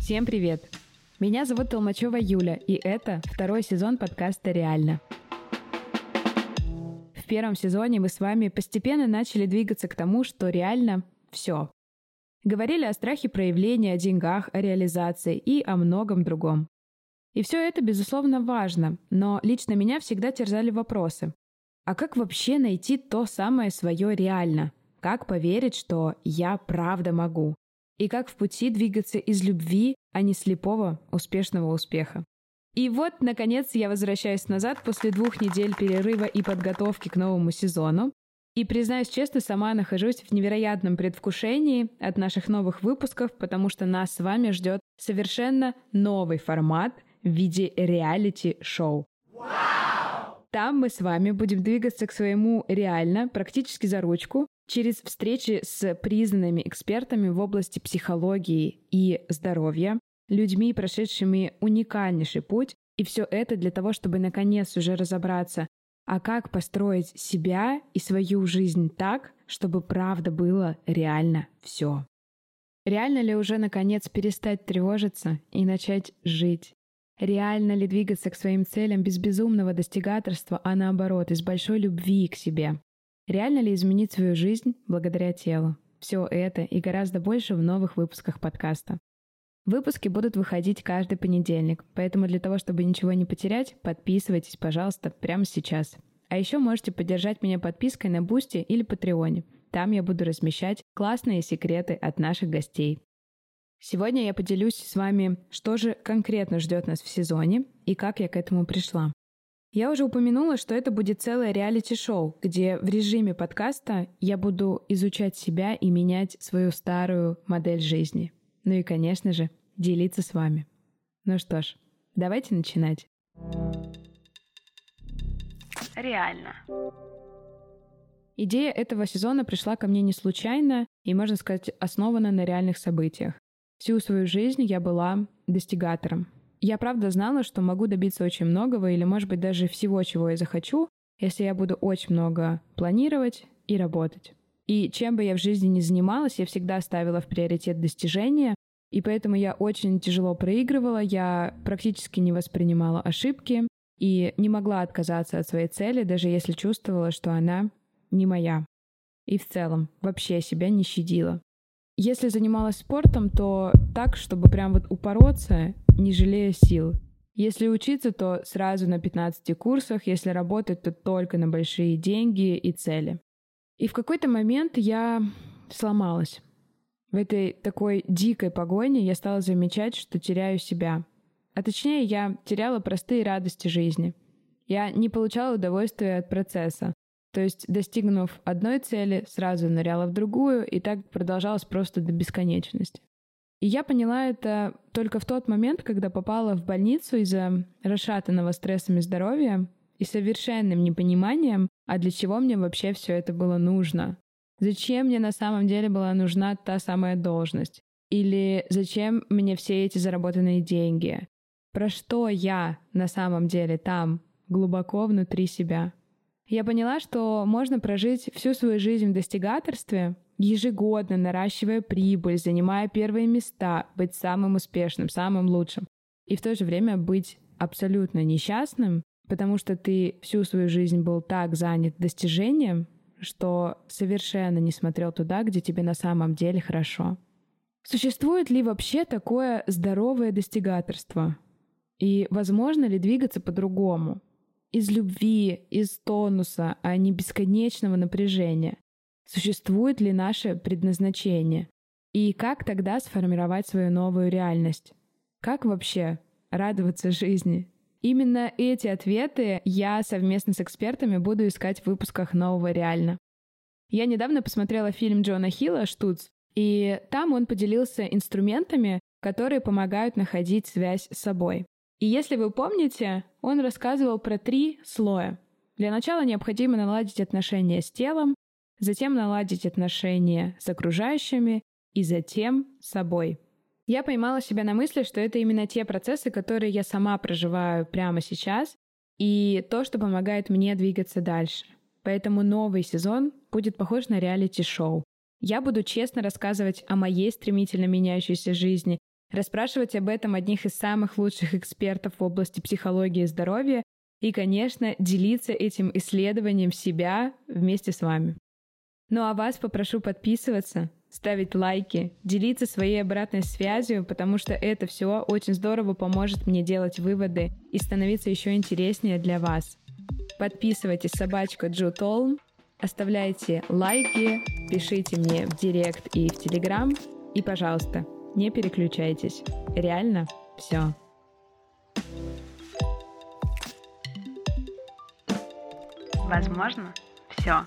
Всем привет! Меня зовут Толмачева Юля, и это второй сезон подкаста «Реально». В первом сезоне мы с вами постепенно начали двигаться к тому, что реально все. Говорили о страхе проявления, о деньгах, о реализации и о многом другом. И все это, безусловно, важно, но лично меня всегда терзали вопросы. А как вообще найти то самое свое реально? Как поверить, что я правда могу? И как в пути двигаться из любви, а не слепого успешного успеха? И вот, наконец, я возвращаюсь назад после двух недель перерыва и подготовки к новому сезону. И, признаюсь честно, сама нахожусь в невероятном предвкушении от наших новых выпусков, потому что нас с вами ждет совершенно новый формат в виде реалити-шоу. Там мы с вами будем двигаться к своему реально, практически за ручку, через встречи с признанными экспертами в области психологии и здоровья, людьми, прошедшими уникальнейший путь, и все это для того, чтобы наконец уже разобраться, а как построить себя и свою жизнь так, чтобы правда было реально все. Реально ли уже наконец перестать тревожиться и начать жить? Реально ли двигаться к своим целям без безумного достигаторства, а наоборот, из большой любви к себе? Реально ли изменить свою жизнь благодаря телу? Все это и гораздо больше в новых выпусках подкаста. Выпуски будут выходить каждый понедельник, поэтому для того, чтобы ничего не потерять, подписывайтесь, пожалуйста, прямо сейчас. А еще можете поддержать меня подпиской на Boosty или Patreon е. Там я буду размещать классные секреты от наших гостей. Сегодня я поделюсь с вами, что же конкретно ждет нас в сезоне и как я к этому пришла. Я уже упомянула, что это будет целое реалити-шоу, где в режиме подкаста я буду изучать себя и менять свою старую модель жизни. Ну и, конечно же, делиться с вами. Ну что ж, давайте начинать. Реально. Идея этого сезона пришла ко мне не случайно и, можно сказать, основана на реальных событиях. Всю свою жизнь я была достигатором. Я правда знала, что могу добиться очень многого или, может быть, даже всего, чего я захочу, если я буду очень много планировать и работать. И чем бы я в жизни ни занималась, я всегда ставила в приоритет достижения, и поэтому я очень тяжело проигрывала, я практически не воспринимала ошибки и не могла отказаться от своей цели, даже если чувствовала, что она не моя. И в целом вообще себя не щадила. Если занималась спортом, то так, чтобы прям вот упороться, не жалея сил. Если учиться, то сразу на 15 курсах, если работать, то только на большие деньги и цели. И в какой-то момент я сломалась. В этой такой дикой погоне я стала замечать, что теряю себя. А точнее, я теряла простые радости жизни. Я не получала удовольствия от процесса. То есть, достигнув одной цели, сразу ныряла в другую, и так продолжалось просто до бесконечности. И я поняла это только в тот момент, когда попала в больницу из-за расшатанного стрессами здоровья и совершенным непониманием, а для чего мне вообще все это было нужно. Зачем мне на самом деле была нужна та самая должность? Или зачем мне все эти заработанные деньги? Про что я на самом деле там, глубоко внутри себя? Я поняла, что можно прожить всю свою жизнь в достигаторстве, ежегодно наращивая прибыль, занимая первые места, быть самым успешным, самым лучшим, и в то же время быть абсолютно несчастным, потому что ты всю свою жизнь был так занят достижением, что совершенно не смотрел туда, где тебе на самом деле хорошо. Существует ли вообще такое здоровое достигаторство? И возможно ли двигаться по-другому? из любви, из тонуса, а не бесконечного напряжения? Существует ли наше предназначение? И как тогда сформировать свою новую реальность? Как вообще радоваться жизни? Именно эти ответы я совместно с экспертами буду искать в выпусках нового «Реально». Я недавно посмотрела фильм Джона Хилла «Штуц», и там он поделился инструментами, которые помогают находить связь с собой. И если вы помните, он рассказывал про три слоя. Для начала необходимо наладить отношения с телом, затем наладить отношения с окружающими и затем с собой. Я поймала себя на мысли, что это именно те процессы, которые я сама проживаю прямо сейчас, и то, что помогает мне двигаться дальше. Поэтому новый сезон будет похож на реалити-шоу. Я буду честно рассказывать о моей стремительно меняющейся жизни, расспрашивать об этом одних из самых лучших экспертов в области психологии и здоровья и, конечно, делиться этим исследованием себя вместе с вами. Ну а вас попрошу подписываться, ставить лайки, делиться своей обратной связью, потому что это все очень здорово поможет мне делать выводы и становиться еще интереснее для вас. Подписывайтесь собачка Джу Толм, оставляйте лайки, пишите мне в директ и в телеграм, и, пожалуйста, не переключайтесь. Реально все. Возможно, все.